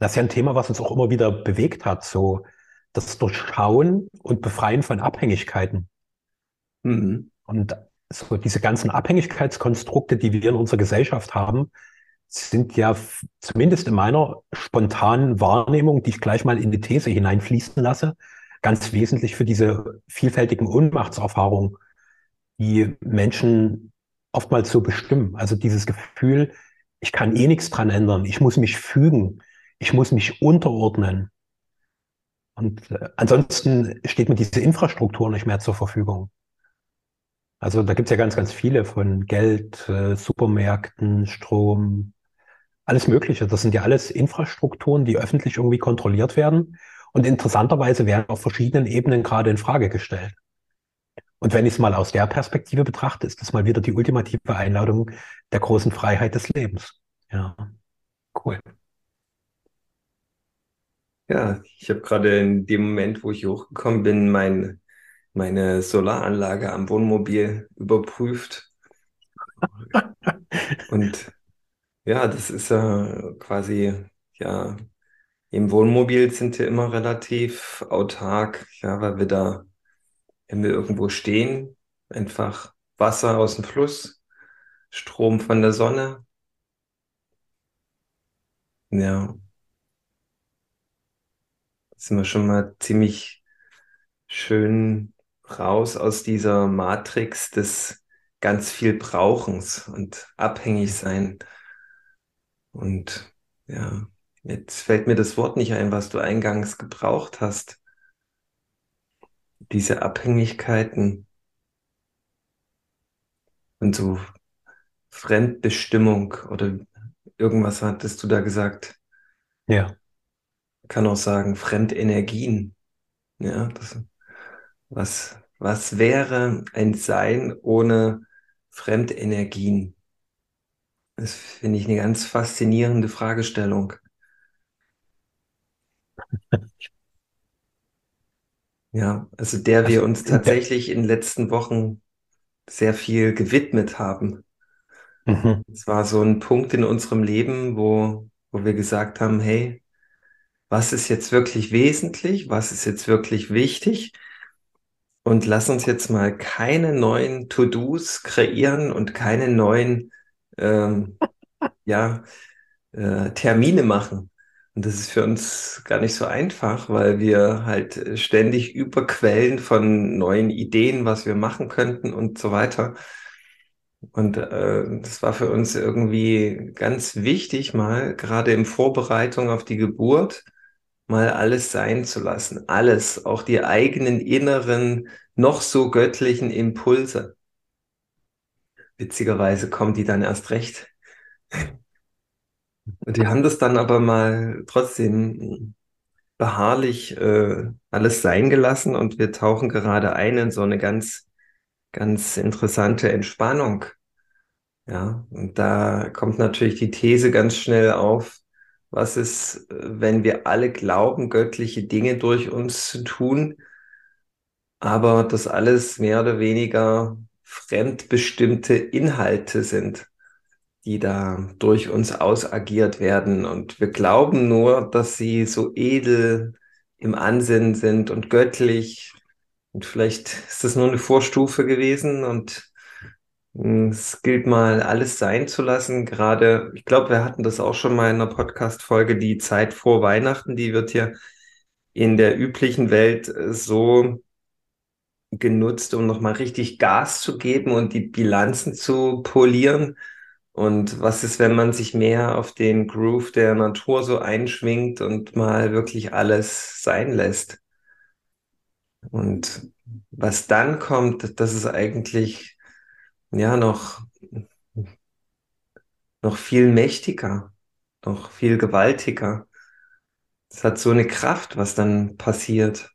Das ist ja ein Thema, was uns auch immer wieder bewegt hat, so das Durchschauen und Befreien von Abhängigkeiten. Mhm. Und so diese ganzen Abhängigkeitskonstrukte, die wir in unserer Gesellschaft haben, sind ja zumindest in meiner spontanen Wahrnehmung, die ich gleich mal in die These hineinfließen lasse, ganz wesentlich für diese vielfältigen Ohnmachtserfahrungen, die Menschen oftmals so bestimmen. Also dieses Gefühl, ich kann eh nichts dran ändern, ich muss mich fügen, ich muss mich unterordnen. Und äh, ansonsten steht mir diese Infrastruktur nicht mehr zur Verfügung. Also da gibt's ja ganz, ganz viele von Geld, äh, Supermärkten, Strom, alles Mögliche. Das sind ja alles Infrastrukturen, die öffentlich irgendwie kontrolliert werden. Und interessanterweise werden auf verschiedenen Ebenen gerade in Frage gestellt. Und wenn ich es mal aus der Perspektive betrachte, ist das mal wieder die ultimative Einladung der großen Freiheit des Lebens. Ja, cool. Ja, ich habe gerade in dem Moment, wo ich hochgekommen bin, mein, meine Solaranlage am Wohnmobil überprüft. Und ja, das ist ja quasi, ja, im Wohnmobil sind wir immer relativ autark, ja, weil wir da, wenn wir irgendwo stehen, einfach Wasser aus dem Fluss, Strom von der Sonne. Ja, sind wir schon mal ziemlich schön raus aus dieser Matrix des ganz viel Brauchens und abhängig sein. Und ja, jetzt fällt mir das Wort nicht ein, was du eingangs gebraucht hast. Diese Abhängigkeiten und so Fremdbestimmung oder irgendwas hattest du da gesagt. Ja kann auch sagen, Fremdenergien. Ja, das, was, was wäre ein Sein ohne Fremdenergien? Das finde ich eine ganz faszinierende Fragestellung. Ja, also der wir also, uns tatsächlich in den letzten Wochen sehr viel gewidmet haben. Mhm. Es war so ein Punkt in unserem Leben, wo, wo wir gesagt haben, hey, was ist jetzt wirklich wesentlich, was ist jetzt wirklich wichtig. Und lass uns jetzt mal keine neuen To-Dos kreieren und keine neuen ähm, ja, äh, Termine machen. Und das ist für uns gar nicht so einfach, weil wir halt ständig überquellen von neuen Ideen, was wir machen könnten und so weiter. Und äh, das war für uns irgendwie ganz wichtig, mal gerade in Vorbereitung auf die Geburt, mal alles sein zu lassen. Alles, auch die eigenen inneren, noch so göttlichen Impulse. Witzigerweise kommen die dann erst recht. Und die haben das dann aber mal trotzdem beharrlich äh, alles sein gelassen und wir tauchen gerade ein in so eine ganz, ganz interessante Entspannung. Ja, und da kommt natürlich die These ganz schnell auf, was ist, wenn wir alle glauben, göttliche Dinge durch uns zu tun, aber das alles mehr oder weniger fremdbestimmte Inhalte sind, die da durch uns ausagiert werden. Und wir glauben nur, dass sie so edel im Ansinnen sind und göttlich. Und vielleicht ist das nur eine Vorstufe gewesen und es gilt mal alles sein zu lassen. Gerade, ich glaube, wir hatten das auch schon mal in einer Podcast-Folge, die Zeit vor Weihnachten, die wird ja in der üblichen Welt äh, so genutzt, um nochmal richtig Gas zu geben und die Bilanzen zu polieren. Und was ist, wenn man sich mehr auf den Groove der Natur so einschwingt und mal wirklich alles sein lässt? Und was dann kommt, das ist eigentlich ja, noch, noch viel mächtiger, noch viel gewaltiger. Es hat so eine Kraft, was dann passiert.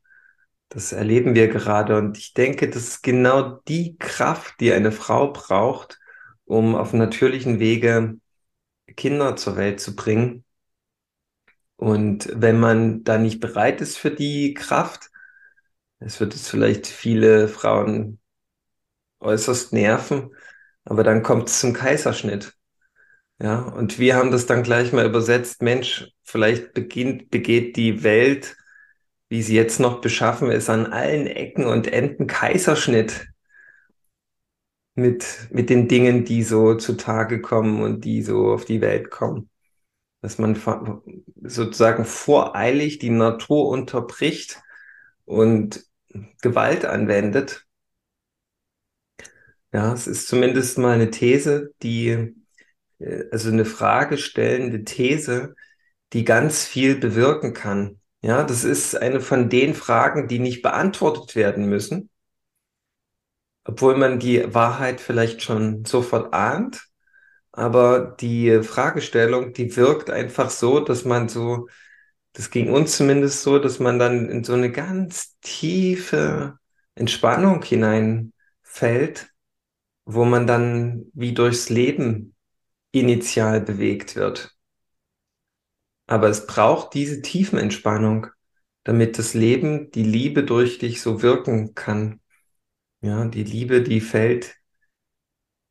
Das erleben wir gerade. Und ich denke, das ist genau die Kraft, die eine Frau braucht, um auf natürlichen Wege Kinder zur Welt zu bringen. Und wenn man da nicht bereit ist für die Kraft, es wird es vielleicht viele Frauen äußerst nerven, aber dann kommt es zum Kaiserschnitt. Ja, und wir haben das dann gleich mal übersetzt, Mensch, vielleicht beginnt, begeht die Welt, wie sie jetzt noch beschaffen ist, an allen Ecken und Enden Kaiserschnitt mit, mit den Dingen, die so zutage kommen und die so auf die Welt kommen. Dass man sozusagen voreilig die Natur unterbricht und Gewalt anwendet. Ja, es ist zumindest mal eine These, die äh, also eine Frage stellende These, die ganz viel bewirken kann. Ja, das ist eine von den Fragen, die nicht beantwortet werden müssen, obwohl man die Wahrheit vielleicht schon sofort ahnt. Aber die Fragestellung, die wirkt einfach so, dass man so, das ging uns zumindest so, dass man dann in so eine ganz tiefe Entspannung hineinfällt, wo man dann wie durchs Leben initial bewegt wird. Aber es braucht diese Tiefenentspannung, damit das Leben, die Liebe durch dich so wirken kann. Ja, die Liebe, die fällt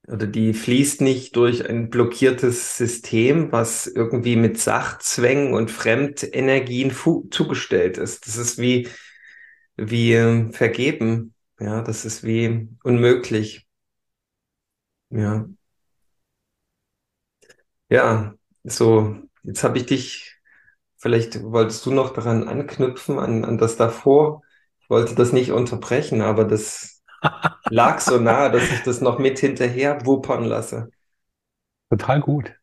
oder die fließt nicht durch ein blockiertes System, was irgendwie mit Sachzwängen und Fremdenergien zugestellt ist. Das ist wie, wie ähm, vergeben. Ja, das ist wie unmöglich. Ja. Ja, so, jetzt habe ich dich, vielleicht wolltest du noch daran anknüpfen, an, an das davor. Ich wollte das nicht unterbrechen, aber das lag so nah, dass ich das noch mit hinterher wuppern lasse. Total gut.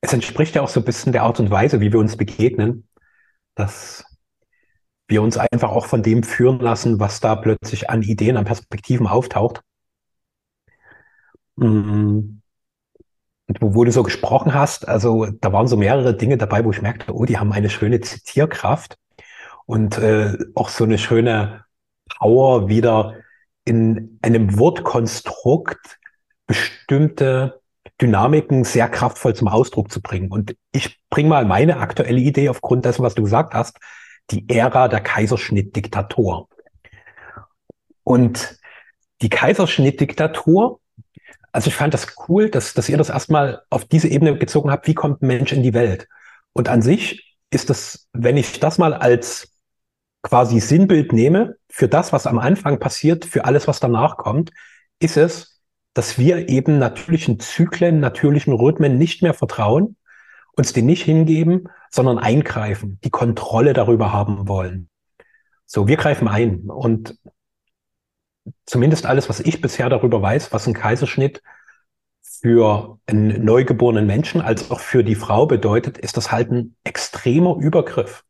Es entspricht ja auch so ein bisschen der Art und Weise, wie wir uns begegnen, dass wir uns einfach auch von dem führen lassen, was da plötzlich an Ideen, an Perspektiven auftaucht. Mm. Und wo, wo du so gesprochen hast, also da waren so mehrere Dinge dabei, wo ich merkte, oh, die haben eine schöne Zitierkraft und äh, auch so eine schöne Power, wieder in einem Wortkonstrukt bestimmte Dynamiken sehr kraftvoll zum Ausdruck zu bringen. Und ich bringe mal meine aktuelle Idee aufgrund dessen, was du gesagt hast, die Ära der Kaiserschnittdiktatur. Und die Kaiserschnittdiktatur also ich fand das cool, dass, dass ihr das erstmal auf diese Ebene gezogen habt, wie kommt ein Mensch in die Welt? Und an sich ist das, wenn ich das mal als quasi Sinnbild nehme für das, was am Anfang passiert, für alles, was danach kommt, ist es, dass wir eben natürlichen Zyklen, natürlichen Rhythmen nicht mehr vertrauen, uns die nicht hingeben, sondern eingreifen, die Kontrolle darüber haben wollen. So, wir greifen ein und zumindest alles, was ich bisher darüber weiß, was ein Kaiserschnitt für einen neugeborenen Menschen als auch für die Frau bedeutet, ist das halt ein extremer Übergriff.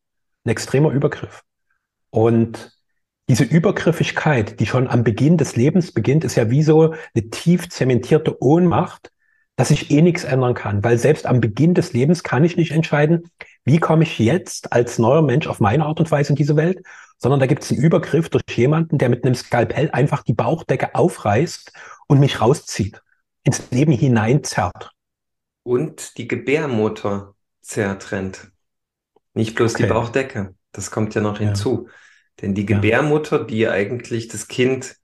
Ein extremer Übergriff. Und diese Übergriffigkeit, die schon am Beginn des Lebens beginnt, ist ja wie so eine tief zementierte Ohnmacht, dass ich eh nichts ändern kann. Weil selbst am Beginn des Lebens kann ich nicht entscheiden, wie komme ich jetzt als neuer Mensch auf meine Art und Weise in diese Welt, sondern da gibt es einen Übergriff durch jemanden, der mit einem Skalpell einfach die Bauchdecke aufreißt und mich rauszieht, ins Leben hineinzerrt. Und die Gebärmutter zertrennt. Nicht bloß okay. die Bauchdecke. Das kommt ja noch hinzu. Ja. Denn die Gebärmutter, die eigentlich das Kind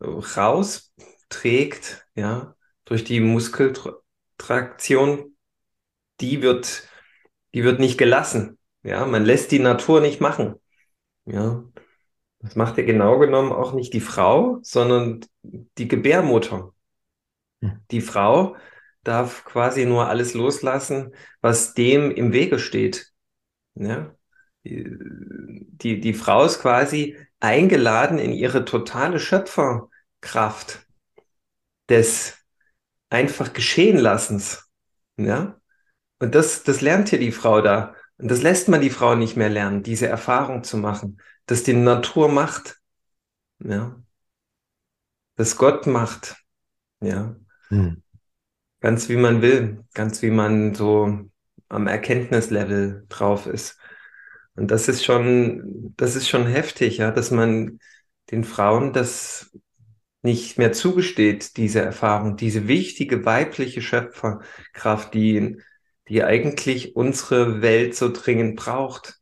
rausträgt, ja, durch die Muskeltraktion, die wird, die wird nicht gelassen. Ja, man lässt die Natur nicht machen. Ja, das macht ja genau genommen auch nicht die Frau, sondern die Gebärmutter. Hm. Die Frau darf quasi nur alles loslassen, was dem im Wege steht. Ja? Die, die, Frau ist quasi eingeladen in ihre totale Schöpferkraft des einfach geschehen lassens. Ja? Und das, das lernt hier die Frau da. Und das lässt man die Frau nicht mehr lernen, diese Erfahrung zu machen, dass die Natur macht, ja, dass Gott macht, ja, hm. ganz wie man will, ganz wie man so am Erkenntnislevel drauf ist. Und das ist schon, das ist schon heftig, ja, dass man den Frauen das nicht mehr zugesteht, diese Erfahrung, diese wichtige weibliche Schöpferkraft, die die eigentlich unsere Welt so dringend braucht.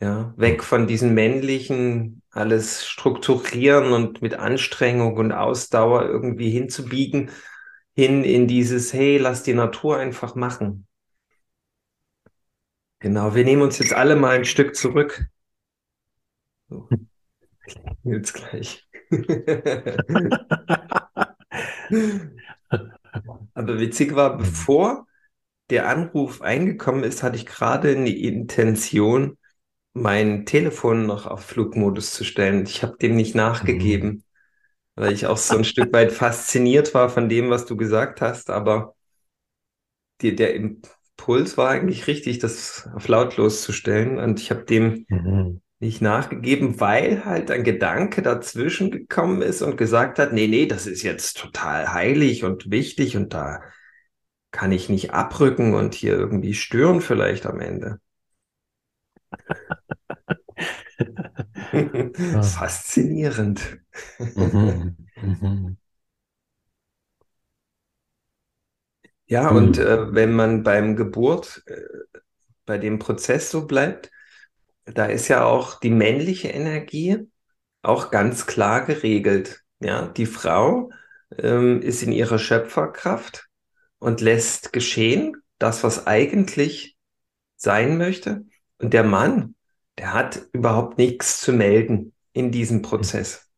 Ja, weg von diesen männlichen, alles strukturieren und mit Anstrengung und Ausdauer irgendwie hinzubiegen, hin in dieses, hey, lass die Natur einfach machen. Genau, wir nehmen uns jetzt alle mal ein Stück zurück. So. Jetzt gleich. Aber witzig war, bevor der Anruf eingekommen ist, hatte ich gerade eine Intention, mein Telefon noch auf Flugmodus zu stellen. Ich habe dem nicht nachgegeben, mhm. weil ich auch so ein Stück weit fasziniert war von dem, was du gesagt hast. Aber die, der Impuls war eigentlich richtig, das auf lautlos zu stellen. Und ich habe dem mhm. nicht nachgegeben, weil halt ein Gedanke dazwischen gekommen ist und gesagt hat, nee, nee, das ist jetzt total heilig und wichtig und da kann ich nicht abrücken und hier irgendwie stören vielleicht am Ende. Faszinierend. Mhm. Mhm. Ja, mhm. und äh, wenn man beim Geburt, äh, bei dem Prozess so bleibt, da ist ja auch die männliche Energie auch ganz klar geregelt. Ja, die Frau ähm, ist in ihrer Schöpferkraft und lässt geschehen, das, was eigentlich sein möchte. Und der Mann, der hat überhaupt nichts zu melden in diesem Prozess.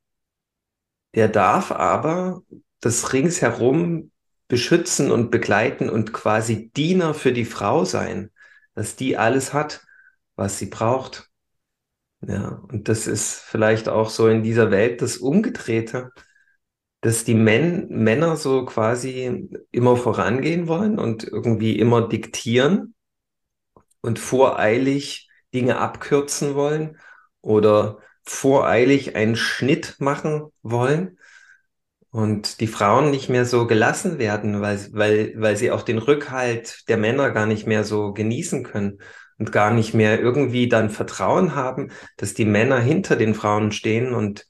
Der darf aber das ringsherum beschützen und begleiten und quasi Diener für die Frau sein, dass die alles hat, was sie braucht. Ja, und das ist vielleicht auch so in dieser Welt das Umgedrehte, dass die Men Männer so quasi immer vorangehen wollen und irgendwie immer diktieren und voreilig Dinge abkürzen wollen oder voreilig einen Schnitt machen wollen und die Frauen nicht mehr so gelassen werden, weil, weil, weil sie auch den Rückhalt der Männer gar nicht mehr so genießen können und gar nicht mehr irgendwie dann Vertrauen haben, dass die Männer hinter den Frauen stehen und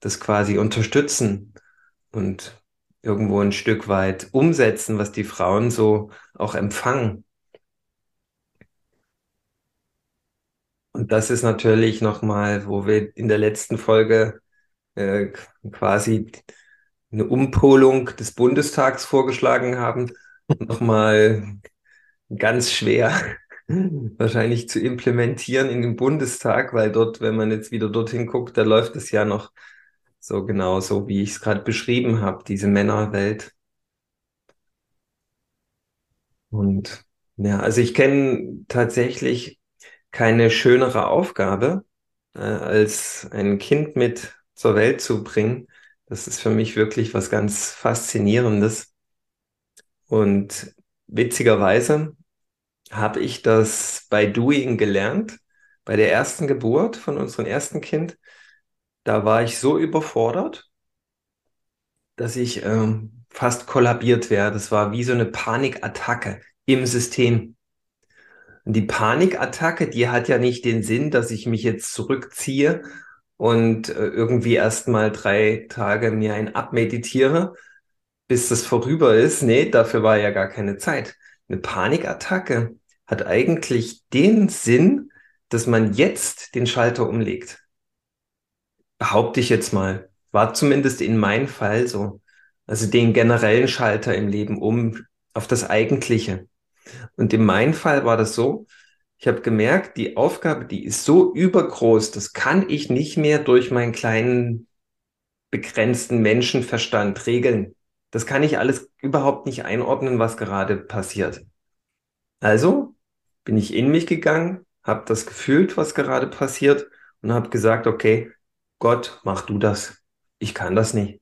das quasi unterstützen und irgendwo ein Stück weit umsetzen, was die Frauen so auch empfangen. Und das ist natürlich nochmal, wo wir in der letzten Folge äh, quasi eine Umpolung des Bundestags vorgeschlagen haben, nochmal ganz schwer wahrscheinlich zu implementieren in den Bundestag, weil dort, wenn man jetzt wieder dorthin guckt, da läuft es ja noch so genau so, wie ich es gerade beschrieben habe, diese Männerwelt. Und ja, also ich kenne tatsächlich keine schönere Aufgabe, äh, als ein Kind mit zur Welt zu bringen. Das ist für mich wirklich was ganz Faszinierendes. Und witzigerweise habe ich das bei Doing gelernt, bei der ersten Geburt von unserem ersten Kind. Da war ich so überfordert, dass ich ähm, fast kollabiert wäre. Das war wie so eine Panikattacke im System. Und die Panikattacke, die hat ja nicht den Sinn, dass ich mich jetzt zurückziehe und äh, irgendwie erstmal drei Tage mir ein abmeditiere, bis das vorüber ist. Nee, dafür war ja gar keine Zeit. Eine Panikattacke hat eigentlich den Sinn, dass man jetzt den Schalter umlegt. Behaupte ich jetzt mal. War zumindest in meinem Fall so. Also den generellen Schalter im Leben um auf das Eigentliche. Und in meinem Fall war das so, ich habe gemerkt, die Aufgabe, die ist so übergroß, das kann ich nicht mehr durch meinen kleinen, begrenzten Menschenverstand regeln. Das kann ich alles überhaupt nicht einordnen, was gerade passiert. Also bin ich in mich gegangen, habe das gefühlt, was gerade passiert und habe gesagt, okay, Gott, mach du das. Ich kann das nicht.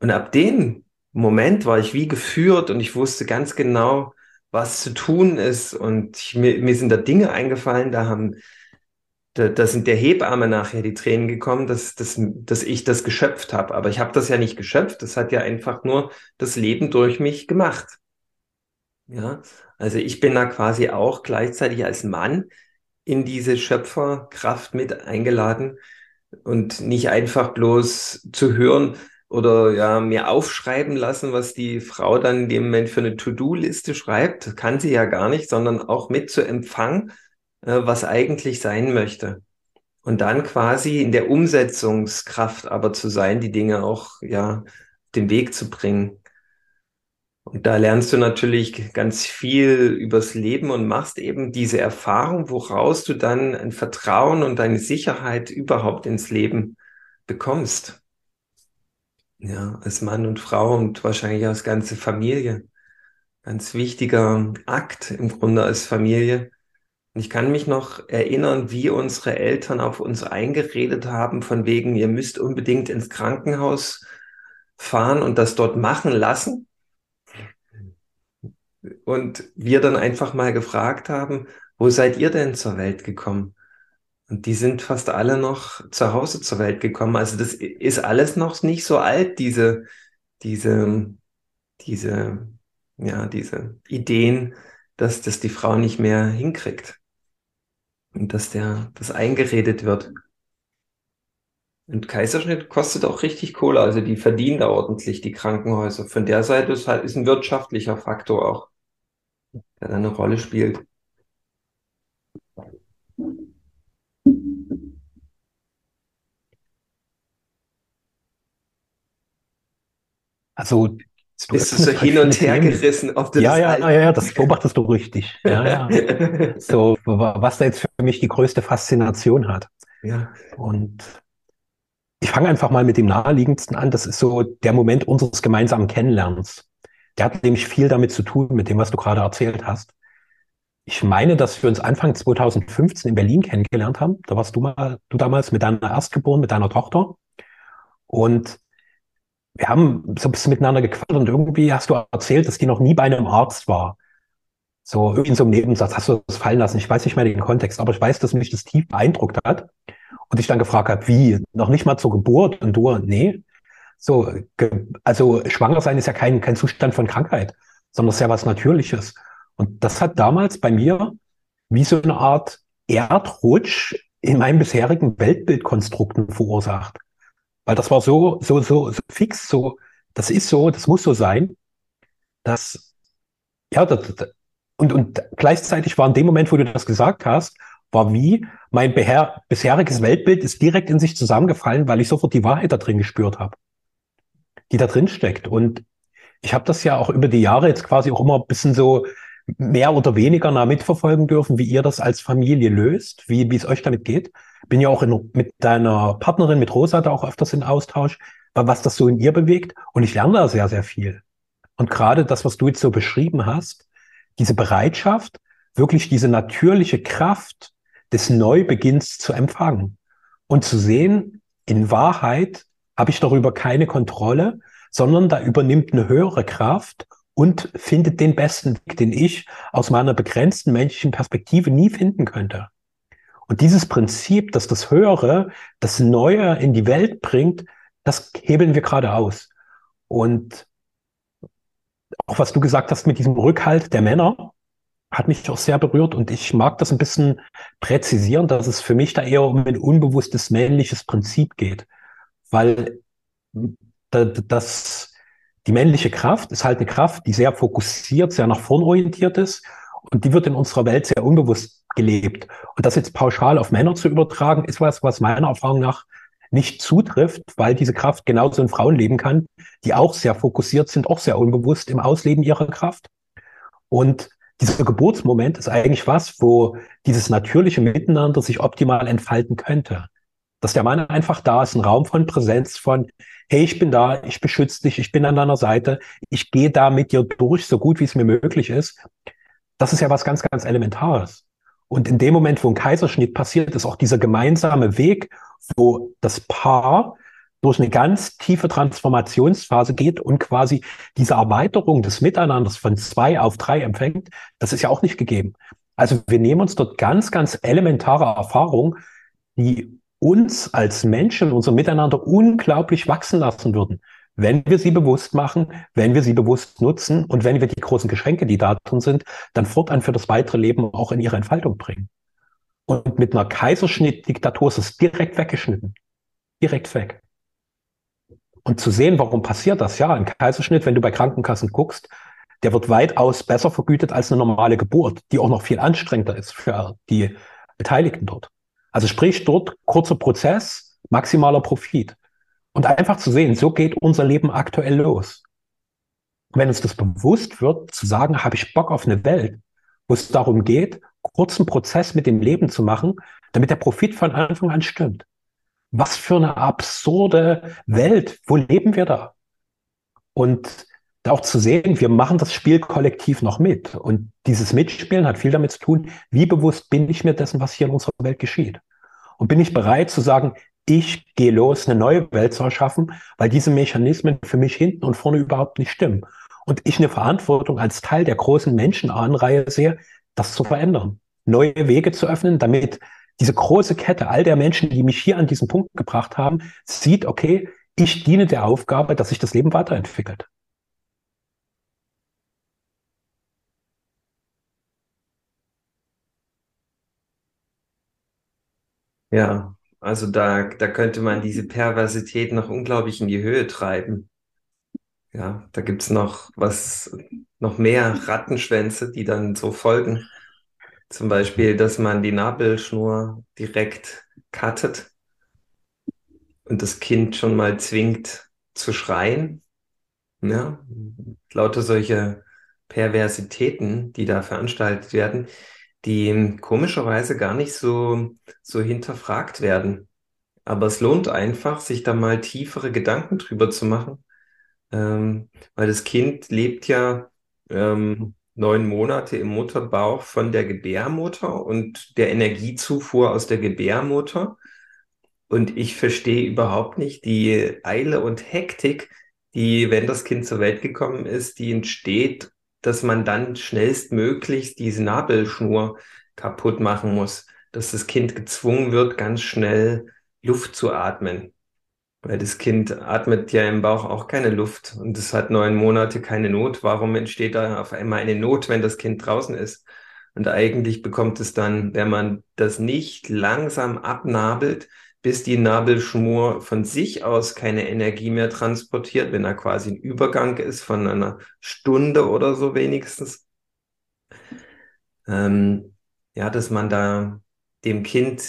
Und ab dem Moment war ich wie geführt und ich wusste ganz genau, was zu tun ist. Und ich, mir, mir sind da Dinge eingefallen, da haben, da, da sind der Hebamme nachher die Tränen gekommen, dass, dass, dass ich das geschöpft habe. Aber ich habe das ja nicht geschöpft, das hat ja einfach nur das Leben durch mich gemacht. Ja, also ich bin da quasi auch gleichzeitig als Mann in diese Schöpferkraft mit eingeladen und nicht einfach bloß zu hören, oder ja, mir aufschreiben lassen, was die Frau dann in dem Moment für eine To-Do-Liste schreibt. Das kann sie ja gar nicht, sondern auch mit zu empfangen, äh, was eigentlich sein möchte. Und dann quasi in der Umsetzungskraft aber zu sein, die Dinge auch ja den Weg zu bringen. Und da lernst du natürlich ganz viel übers Leben und machst eben diese Erfahrung, woraus du dann ein Vertrauen und eine Sicherheit überhaupt ins Leben bekommst. Ja, als Mann und Frau und wahrscheinlich als ganze Familie. Ganz wichtiger Akt im Grunde als Familie. Und ich kann mich noch erinnern, wie unsere Eltern auf uns eingeredet haben, von wegen, ihr müsst unbedingt ins Krankenhaus fahren und das dort machen lassen. Und wir dann einfach mal gefragt haben, wo seid ihr denn zur Welt gekommen? Und die sind fast alle noch zu Hause zur Welt gekommen. Also das ist alles noch nicht so alt, diese, diese, diese, ja, diese Ideen, dass das die Frau nicht mehr hinkriegt. Und dass der, das eingeredet wird. Und Kaiserschnitt kostet auch richtig Kohle, also die verdienen da ordentlich, die Krankenhäuser. Von der Seite ist halt, ist ein wirtschaftlicher Faktor auch, da eine Rolle spielt. Also bist du so hin und her gerissen, ob du ja, das ja, halt... ja, ja, das beobachtest du richtig. Ja, ja. so, was da jetzt für mich die größte Faszination hat. Ja. Und ich fange einfach mal mit dem naheliegendsten an. Das ist so der Moment unseres gemeinsamen Kennenlernens. Der hat nämlich viel damit zu tun, mit dem, was du gerade erzählt hast. Ich meine, dass wir uns Anfang 2015 in Berlin kennengelernt haben. Da warst du mal, du damals mit deiner Erstgeborenen, mit deiner Tochter. Und wir haben so ein bisschen miteinander gequatscht und irgendwie hast du erzählt, dass die noch nie bei einem Arzt war. So in so einem Nebensatz hast du das fallen lassen. Ich weiß nicht mehr den Kontext, aber ich weiß, dass mich das tief beeindruckt hat. Und ich dann gefragt habe, wie? Noch nicht mal zur Geburt? Und du, nee. So, also schwanger sein ist ja kein, kein Zustand von Krankheit, sondern es ist ja was Natürliches. Und das hat damals bei mir wie so eine Art Erdrutsch in meinen bisherigen Weltbildkonstrukten verursacht. Weil das war so, so, so, so fix, so, das ist so, das muss so sein, dass, ja, das, und, und gleichzeitig war in dem Moment, wo du das gesagt hast, war wie mein bisheriges Weltbild ist direkt in sich zusammengefallen, weil ich sofort die Wahrheit da drin gespürt habe, die da drin steckt. Und ich habe das ja auch über die Jahre jetzt quasi auch immer ein bisschen so mehr oder weniger nah mitverfolgen dürfen, wie ihr das als Familie löst, wie, wie es euch damit geht. Bin ja auch in, mit deiner Partnerin, mit Rosa, da auch öfters in Austausch, was das so in ihr bewegt. Und ich lerne da sehr, sehr viel. Und gerade das, was du jetzt so beschrieben hast, diese Bereitschaft, wirklich diese natürliche Kraft des Neubeginns zu empfangen und zu sehen, in Wahrheit habe ich darüber keine Kontrolle, sondern da übernimmt eine höhere Kraft und findet den besten Weg, den ich aus meiner begrenzten menschlichen Perspektive nie finden könnte. Und dieses Prinzip, dass das Höhere das Neue in die Welt bringt, das hebeln wir gerade aus. Und auch was du gesagt hast mit diesem Rückhalt der Männer, hat mich auch sehr berührt und ich mag das ein bisschen präzisieren, dass es für mich da eher um ein unbewusstes männliches Prinzip geht, weil das, die männliche Kraft ist halt eine Kraft, die sehr fokussiert, sehr nach vorn orientiert ist und die wird in unserer Welt sehr unbewusst gelebt. Und das jetzt pauschal auf Männer zu übertragen, ist was, was meiner Erfahrung nach nicht zutrifft, weil diese Kraft genauso in Frauen leben kann, die auch sehr fokussiert sind, auch sehr unbewusst im Ausleben ihrer Kraft. Und dieser Geburtsmoment ist eigentlich was, wo dieses natürliche Miteinander sich optimal entfalten könnte. Dass der Mann einfach da ist, ein Raum von Präsenz, von, hey, ich bin da, ich beschütze dich, ich bin an deiner Seite, ich gehe da mit dir durch, so gut wie es mir möglich ist. Das ist ja was ganz, ganz Elementares. Und in dem Moment, wo ein Kaiserschnitt passiert, ist auch dieser gemeinsame Weg, wo das Paar durch eine ganz tiefe Transformationsphase geht und quasi diese Erweiterung des Miteinanders von zwei auf drei empfängt, das ist ja auch nicht gegeben. Also wir nehmen uns dort ganz, ganz elementare Erfahrungen, die uns als Menschen, unser Miteinander unglaublich wachsen lassen würden, wenn wir sie bewusst machen, wenn wir sie bewusst nutzen und wenn wir die großen Geschenke, die da drin sind, dann fortan für das weitere Leben auch in ihre Entfaltung bringen. Und mit einer Kaiserschnittdiktatur ist es direkt weggeschnitten. Direkt weg. Und zu sehen, warum passiert das? Ja, ein Kaiserschnitt, wenn du bei Krankenkassen guckst, der wird weitaus besser vergütet als eine normale Geburt, die auch noch viel anstrengender ist für die Beteiligten dort. Also sprich dort kurzer Prozess, maximaler Profit. Und einfach zu sehen, so geht unser Leben aktuell los. wenn uns das bewusst wird, zu sagen, habe ich Bock auf eine Welt, wo es darum geht, kurzen Prozess mit dem Leben zu machen, damit der Profit von Anfang an stimmt. Was für eine absurde Welt. Wo leben wir da? Und auch zu sehen, wir machen das Spiel kollektiv noch mit. Und dieses Mitspielen hat viel damit zu tun, wie bewusst bin ich mir dessen, was hier in unserer Welt geschieht. Und bin ich bereit zu sagen, ich gehe los, eine neue Welt zu erschaffen, weil diese Mechanismen für mich hinten und vorne überhaupt nicht stimmen. Und ich eine Verantwortung als Teil der großen Menschenahnreihe sehe, das zu verändern, neue Wege zu öffnen, damit diese große Kette all der Menschen, die mich hier an diesen Punkt gebracht haben, sieht, okay, ich diene der Aufgabe, dass sich das Leben weiterentwickelt. Ja, also da, da könnte man diese Perversität noch unglaublich in die Höhe treiben. Ja, da gibt's noch was, noch mehr Rattenschwänze, die dann so folgen. Zum Beispiel, dass man die Nabelschnur direkt cuttet und das Kind schon mal zwingt zu schreien. Ja, lauter solche Perversitäten, die da veranstaltet werden, die komischerweise gar nicht so, so hinterfragt werden. Aber es lohnt einfach, sich da mal tiefere Gedanken drüber zu machen, ähm, weil das Kind lebt ja ähm, neun Monate im Mutterbauch von der Gebärmutter und der Energiezufuhr aus der Gebärmutter. Und ich verstehe überhaupt nicht die Eile und Hektik, die, wenn das Kind zur Welt gekommen ist, die entsteht, dass man dann schnellstmöglichst diese Nabelschnur kaputt machen muss, dass das Kind gezwungen wird, ganz schnell Luft zu atmen. Weil das Kind atmet ja im Bauch auch keine Luft und es hat neun Monate keine Not. Warum entsteht da auf einmal eine Not, wenn das Kind draußen ist? Und eigentlich bekommt es dann, wenn man das nicht langsam abnabelt, bis die Nabelschnur von sich aus keine Energie mehr transportiert, wenn er quasi ein Übergang ist von einer Stunde oder so wenigstens. Ähm, ja, dass man da dem Kind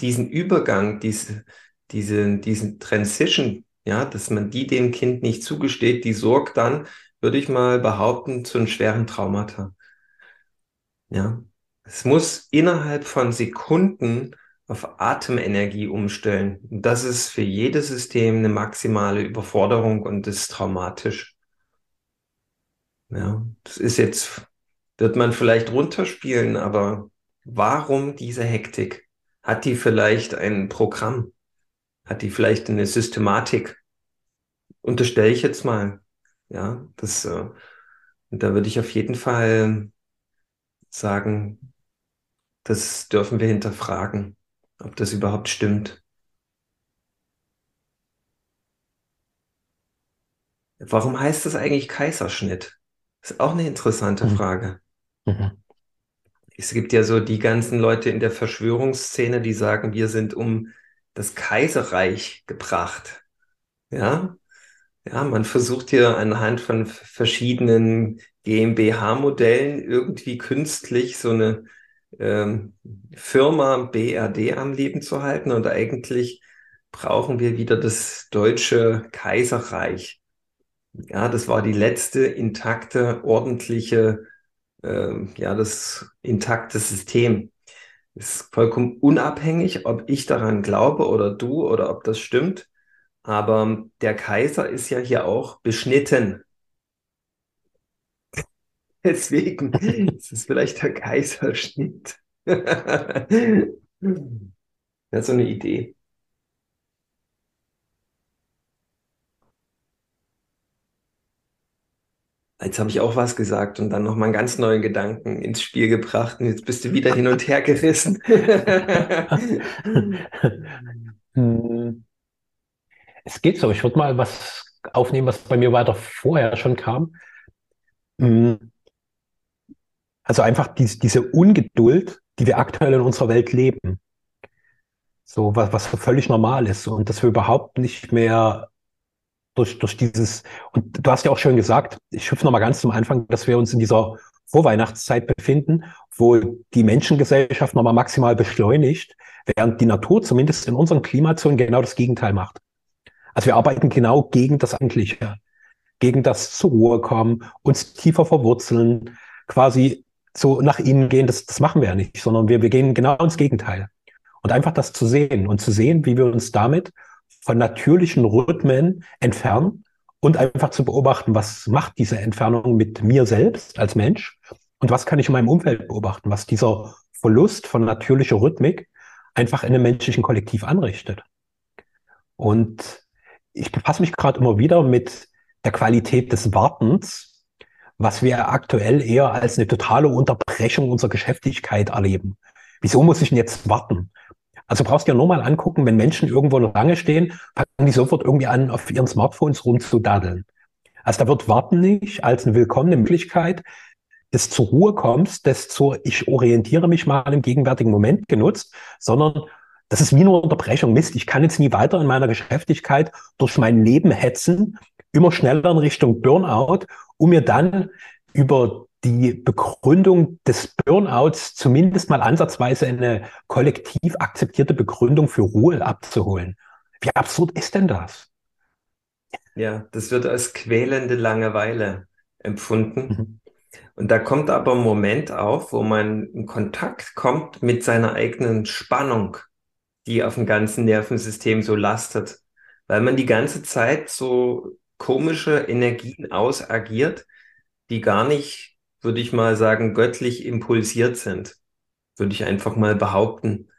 diesen Übergang, diese, diese, diesen Transition, ja, dass man die dem Kind nicht zugesteht, die sorgt dann, würde ich mal behaupten, zu einem schweren Traumata. Ja, es muss innerhalb von Sekunden auf Atemenergie umstellen. Das ist für jedes System eine maximale Überforderung und ist traumatisch. Ja, das ist jetzt, wird man vielleicht runterspielen, aber warum diese Hektik? Hat die vielleicht ein Programm? Hat die vielleicht eine Systematik? Unterstelle ich jetzt mal. Ja, das, äh, da würde ich auf jeden Fall sagen, das dürfen wir hinterfragen ob das überhaupt stimmt. Warum heißt das eigentlich Kaiserschnitt? Das ist auch eine interessante mhm. Frage. Mhm. Es gibt ja so die ganzen Leute in der Verschwörungsszene, die sagen, wir sind um das Kaiserreich gebracht. Ja, ja, man versucht hier anhand von verschiedenen GmbH-Modellen irgendwie künstlich so eine ähm, Firma BRD am Leben zu halten. Und eigentlich brauchen wir wieder das deutsche Kaiserreich. Ja, das war die letzte intakte, ordentliche, äh, ja, das intakte System. Ist vollkommen unabhängig, ob ich daran glaube oder du oder ob das stimmt. Aber der Kaiser ist ja hier auch beschnitten. Deswegen ist es vielleicht der Kaiserschnitt. ja, so eine Idee. Jetzt habe ich auch was gesagt und dann nochmal einen ganz neuen Gedanken ins Spiel gebracht und jetzt bist du wieder hin und her gerissen. Es geht so. Ich würde mal was aufnehmen, was bei mir weiter vorher schon kam. Hm. Also einfach dies, diese Ungeduld, die wir aktuell in unserer Welt leben. So was, was völlig normal ist und dass wir überhaupt nicht mehr durch, durch dieses, und du hast ja auch schön gesagt, ich hüpfe nochmal ganz zum Anfang, dass wir uns in dieser Vorweihnachtszeit befinden, wo die Menschengesellschaft nochmal maximal beschleunigt, während die Natur zumindest in unseren Klimazonen genau das Gegenteil macht. Also wir arbeiten genau gegen das Eigentliche. gegen das zur Ruhe kommen, uns tiefer verwurzeln, quasi so nach innen gehen, das, das machen wir ja nicht, sondern wir, wir gehen genau ins Gegenteil. Und einfach das zu sehen und zu sehen, wie wir uns damit von natürlichen Rhythmen entfernen und einfach zu beobachten, was macht diese Entfernung mit mir selbst als Mensch und was kann ich in meinem Umfeld beobachten, was dieser Verlust von natürlicher Rhythmik einfach in einem menschlichen Kollektiv anrichtet. Und ich befasse mich gerade immer wieder mit der Qualität des Wartens, was wir aktuell eher als eine totale Unterbrechung unserer Geschäftigkeit erleben. Wieso muss ich denn jetzt warten? Also brauchst du dir nur mal angucken, wenn Menschen irgendwo lange stehen, fangen die sofort irgendwie an, auf ihren Smartphones rumzudaddeln. Also da wird Warten nicht als eine willkommene Möglichkeit des zur Ruhe kommst, des zur ich orientiere mich mal im gegenwärtigen Moment genutzt, sondern das ist wie eine Unterbrechung. Mist, ich kann jetzt nie weiter in meiner Geschäftigkeit durch mein Leben hetzen, immer schneller in Richtung Burnout, um mir dann über die Begründung des Burnouts zumindest mal ansatzweise eine kollektiv akzeptierte Begründung für Ruhe abzuholen. Wie absurd ist denn das? Ja, das wird als quälende Langeweile empfunden. Mhm. Und da kommt aber ein Moment auf, wo man in Kontakt kommt mit seiner eigenen Spannung, die auf dem ganzen Nervensystem so lastet, weil man die ganze Zeit so komische Energien ausagiert, die gar nicht, würde ich mal sagen, göttlich impulsiert sind, würde ich einfach mal behaupten.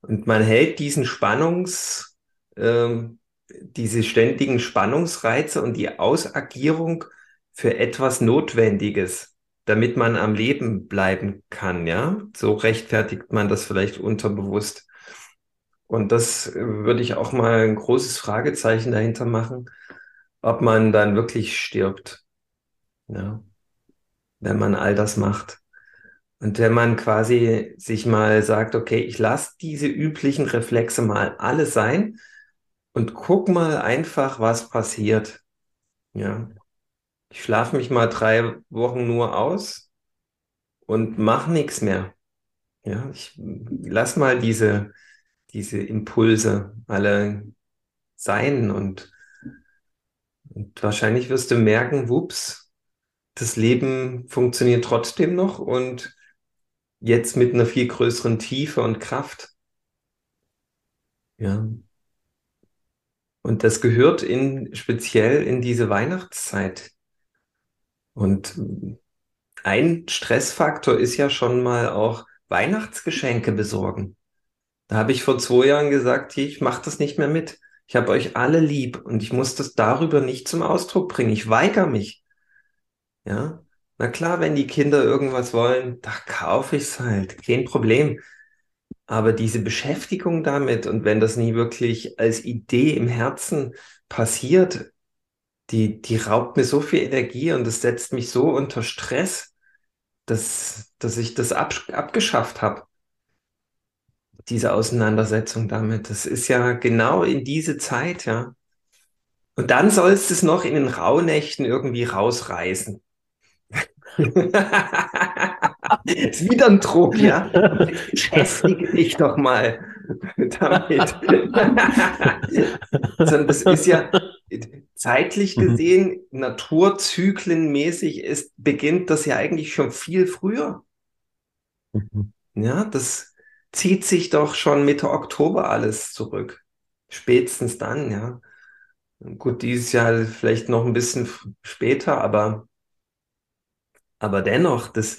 Und man hält diesen Spannungs, äh, diese ständigen Spannungsreize und die Ausagierung für etwas Notwendiges, damit man am Leben bleiben kann, ja? So rechtfertigt man das vielleicht unterbewusst. Und das würde ich auch mal ein großes Fragezeichen dahinter machen, ob man dann wirklich stirbt, ja? wenn man all das macht. Und wenn man quasi sich mal sagt, okay, ich lasse diese üblichen Reflexe mal alle sein und guck mal einfach, was passiert. Ja. Ich schlafe mich mal drei Wochen nur aus und mache nichts mehr. Ja, ich lass mal diese, diese Impulse alle sein und, und wahrscheinlich wirst du merken, wups, das Leben funktioniert trotzdem noch und jetzt mit einer viel größeren Tiefe und Kraft. Ja. Und das gehört in, speziell in diese Weihnachtszeit. Und ein Stressfaktor ist ja schon mal auch Weihnachtsgeschenke besorgen. Da habe ich vor zwei Jahren gesagt, ich mache das nicht mehr mit. Ich habe euch alle lieb und ich muss das darüber nicht zum Ausdruck bringen. Ich weigere mich. Ja, na klar, wenn die Kinder irgendwas wollen, da kaufe ich es halt. Kein Problem. Aber diese Beschäftigung damit und wenn das nie wirklich als Idee im Herzen passiert, die, die raubt mir so viel Energie und das setzt mich so unter Stress, dass, dass ich das ab, abgeschafft habe. Diese Auseinandersetzung damit. Das ist ja genau in diese Zeit, ja. Und dann sollst du es noch in den Rauhnächten irgendwie rausreißen. ist wieder ein Druck, ja. Beschäftige dich doch mal damit. Sondern das ist ja zeitlich mhm. gesehen, mhm. naturzyklenmäßig ist, beginnt das ja eigentlich schon viel früher. Mhm. Ja, das zieht sich doch schon Mitte Oktober alles zurück. Spätestens dann, ja. Gut, dieses Jahr vielleicht noch ein bisschen später, aber, aber dennoch, das,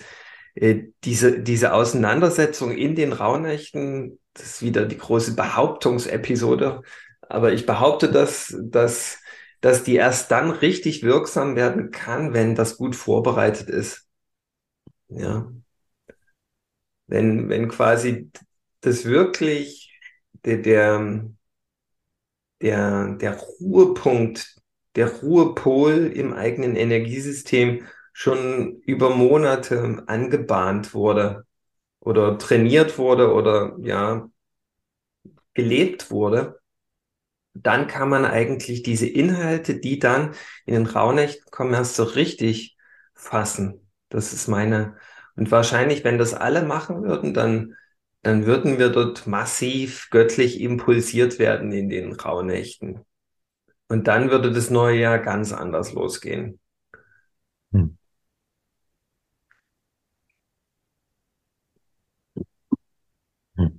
äh, diese, diese Auseinandersetzung in den Rauhnächten, das ist wieder die große Behauptungsepisode, aber ich behaupte, dass, dass, dass die erst dann richtig wirksam werden kann, wenn das gut vorbereitet ist. Ja. Wenn, wenn quasi das wirklich der, der, der, der Ruhepunkt, der Ruhepol im eigenen Energiesystem schon über Monate angebahnt wurde oder trainiert wurde oder ja gelebt wurde, dann kann man eigentlich diese Inhalte, die dann in den Rauhnächten kommen, erst so richtig fassen. Das ist meine. Und wahrscheinlich, wenn das alle machen würden, dann, dann würden wir dort massiv göttlich impulsiert werden in den Rauhnächten. Und dann würde das neue Jahr ganz anders losgehen. Hm. Hm.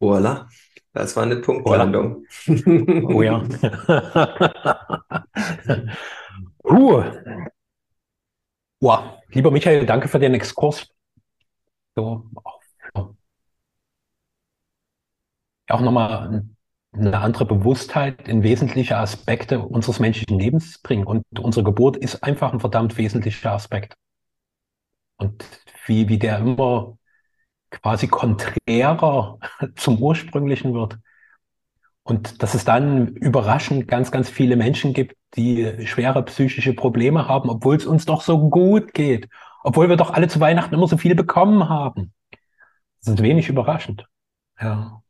Voila, das war eine Punktlandung. Oh ja. Puh. Wow. Lieber Michael, danke für den Exkurs. So, auch nochmal eine andere Bewusstheit in wesentliche Aspekte unseres menschlichen Lebens bringen. Und unsere Geburt ist einfach ein verdammt wesentlicher Aspekt. Und wie, wie der immer quasi konträrer zum Ursprünglichen wird. Und dass es dann überraschend ganz, ganz viele Menschen gibt, die schwere psychische Probleme haben, obwohl es uns doch so gut geht. Obwohl wir doch alle zu Weihnachten immer so viele bekommen haben. Das ist wenig überraschend. Ja.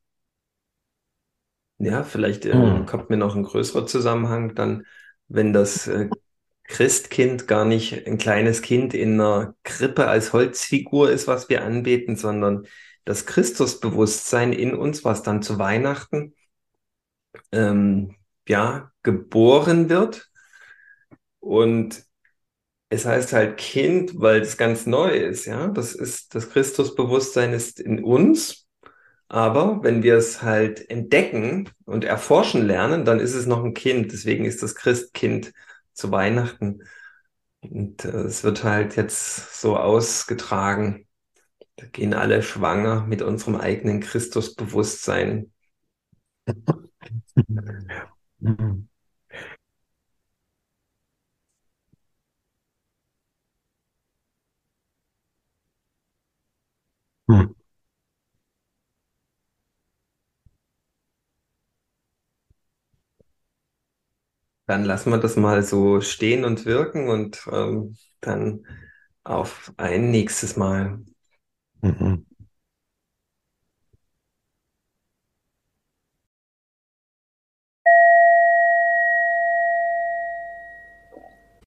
Ja, vielleicht äh, hm. kommt mir noch ein größerer Zusammenhang dann, wenn das äh, Christkind gar nicht ein kleines Kind in einer Krippe als Holzfigur ist, was wir anbeten, sondern das Christusbewusstsein in uns, was dann zu Weihnachten ähm, ja geboren wird. Und es heißt halt Kind, weil es ganz neu ist, ja. Das ist das Christusbewusstsein ist in uns aber wenn wir es halt entdecken und erforschen lernen, dann ist es noch ein Kind. Deswegen ist das Christkind zu Weihnachten. Und äh, es wird halt jetzt so ausgetragen. Da gehen alle schwanger mit unserem eigenen Christusbewusstsein. Hm. Dann lassen wir das mal so stehen und wirken und ähm, dann auf ein nächstes Mal. Mhm.